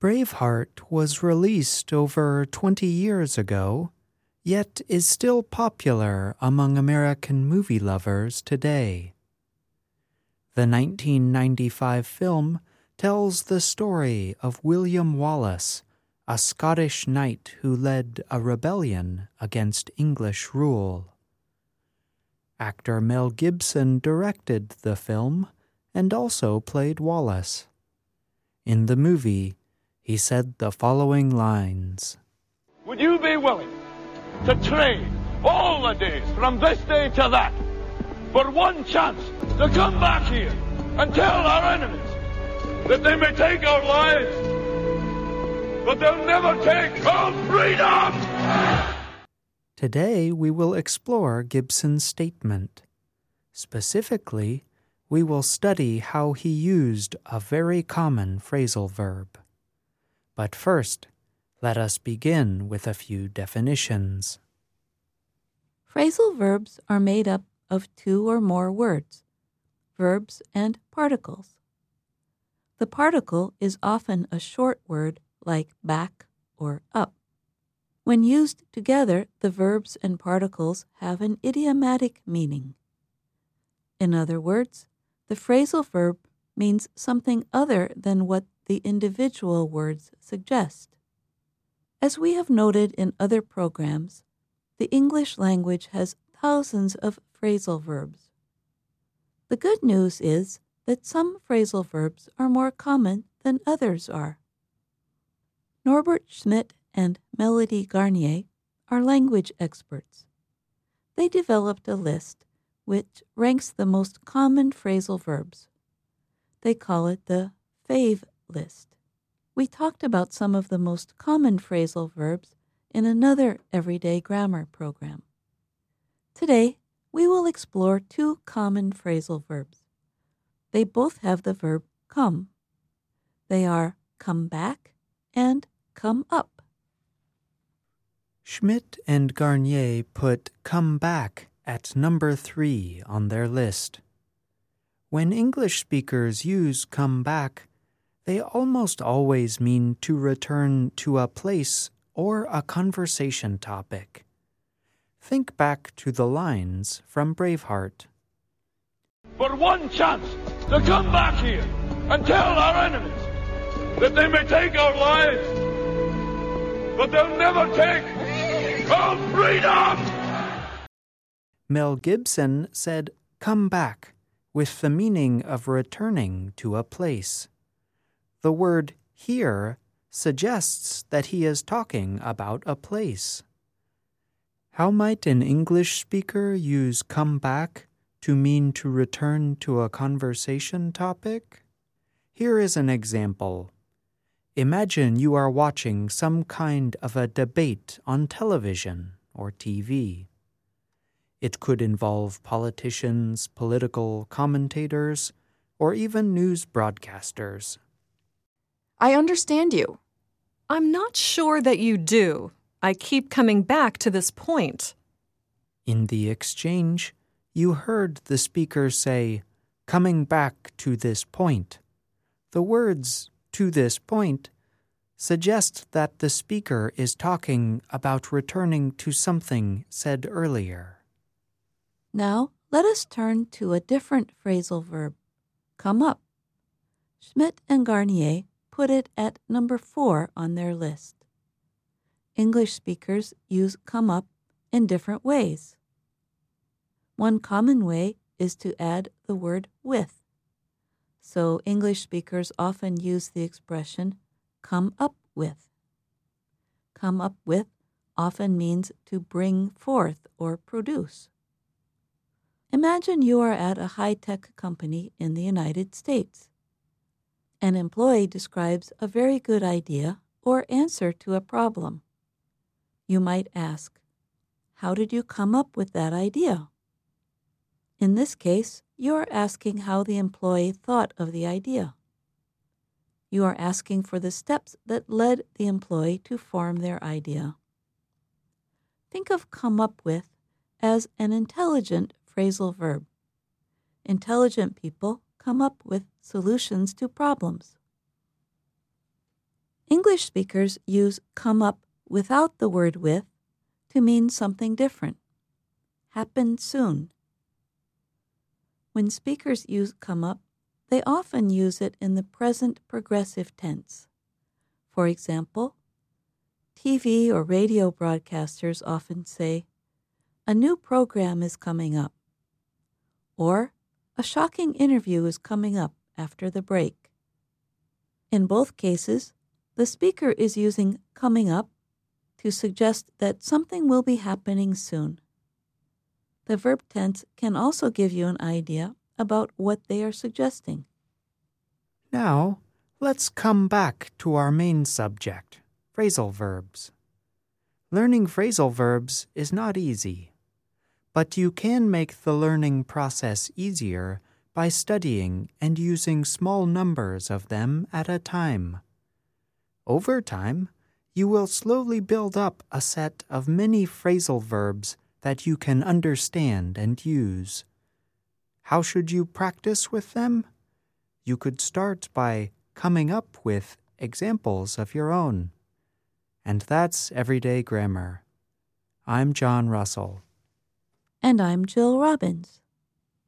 Braveheart was released over 20 years ago, yet is still popular among American movie lovers today. The 1995 film tells the story of William Wallace, a Scottish knight who led a rebellion against English rule. Actor Mel Gibson directed the film and also played Wallace. In the movie, he said the following lines Would you be willing to trade all the days from this day to that for one chance to come back here and tell our enemies that they may take our lives, but they'll never take our freedom! Today we will explore Gibson's statement. Specifically, we will study how he used a very common phrasal verb. But first, let us begin with a few definitions. Phrasal verbs are made up of two or more words, verbs and particles. The particle is often a short word like back or up. When used together, the verbs and particles have an idiomatic meaning. In other words, the phrasal verb means something other than what the individual words suggest. As we have noted in other programs, the English language has thousands of phrasal verbs. The good news is that some phrasal verbs are more common than others are. Norbert Schmitt and Melodie Garnier are language experts. They developed a list which ranks the most common phrasal verbs. They call it the PHaVE list. We talked about some of the most common phrasal verbs in another everyday grammar program. Today, we will explore two common phrasal verbs. They both have the verb come. They are come back and come up. Schmitt and Garnier put come back at number three on their list. When English speakers use come back, they almost always mean to return to a place or a conversation topic. Think back to the lines from Braveheart. For one chance to come back here and tell our enemies that they may take our lives, but they'll never take our freedom! Mel Gibson said, Come back, with the meaning of returning to a place. The word here suggests that he is talking about a place. How might an English speaker use come back to mean to return to a conversation topic? Here is an example. Imagine you are watching some kind of a debate on television or TV. It could involve politicians, political commentators, or even news broadcasters. I understand you. I'm not sure that you do. I keep coming back to this point. In the exchange, you heard the speaker say, coming back to this point. The words, to this point, suggest that the speaker is talking about returning to something said earlier. Now, let us turn to a different phrasal verb, come up. Schmitt and Garnier put it at number four on their list. English speakers use come up in different ways. One common way is to add the word with. So English speakers often use the expression come up with. Come up with often means to bring forth or produce. Imagine you are at a high tech company in the United States. An employee describes a very good idea or answer to a problem. You might ask, How did you come up with that idea? In this case, you are asking how the employee thought of the idea. You are asking for the steps that led the employee to form their idea. Think of come up with as an intelligent phrasal verb. Intelligent people come up with solutions to problems. English speakers use come up without the word with to mean something different. Happen soon. When speakers use come up, they often use it in the present progressive tense. For example, TV or radio broadcasters often say, A new program is coming up, or A shocking interview is coming up after the break. In both cases, the speaker is using coming up to suggest that something will be happening soon. The verb tense can also give you an idea about what they are suggesting. Now, let's come back to our main subject phrasal verbs. Learning phrasal verbs is not easy, but you can make the learning process easier by studying and using small numbers of them at a time. Over time, you will slowly build up a set of many phrasal verbs that you can understand and use. How should you practice with them? You could start by coming up with examples of your own. And that's Everyday Grammar. I'm John Russell. And I'm Jill Robbins.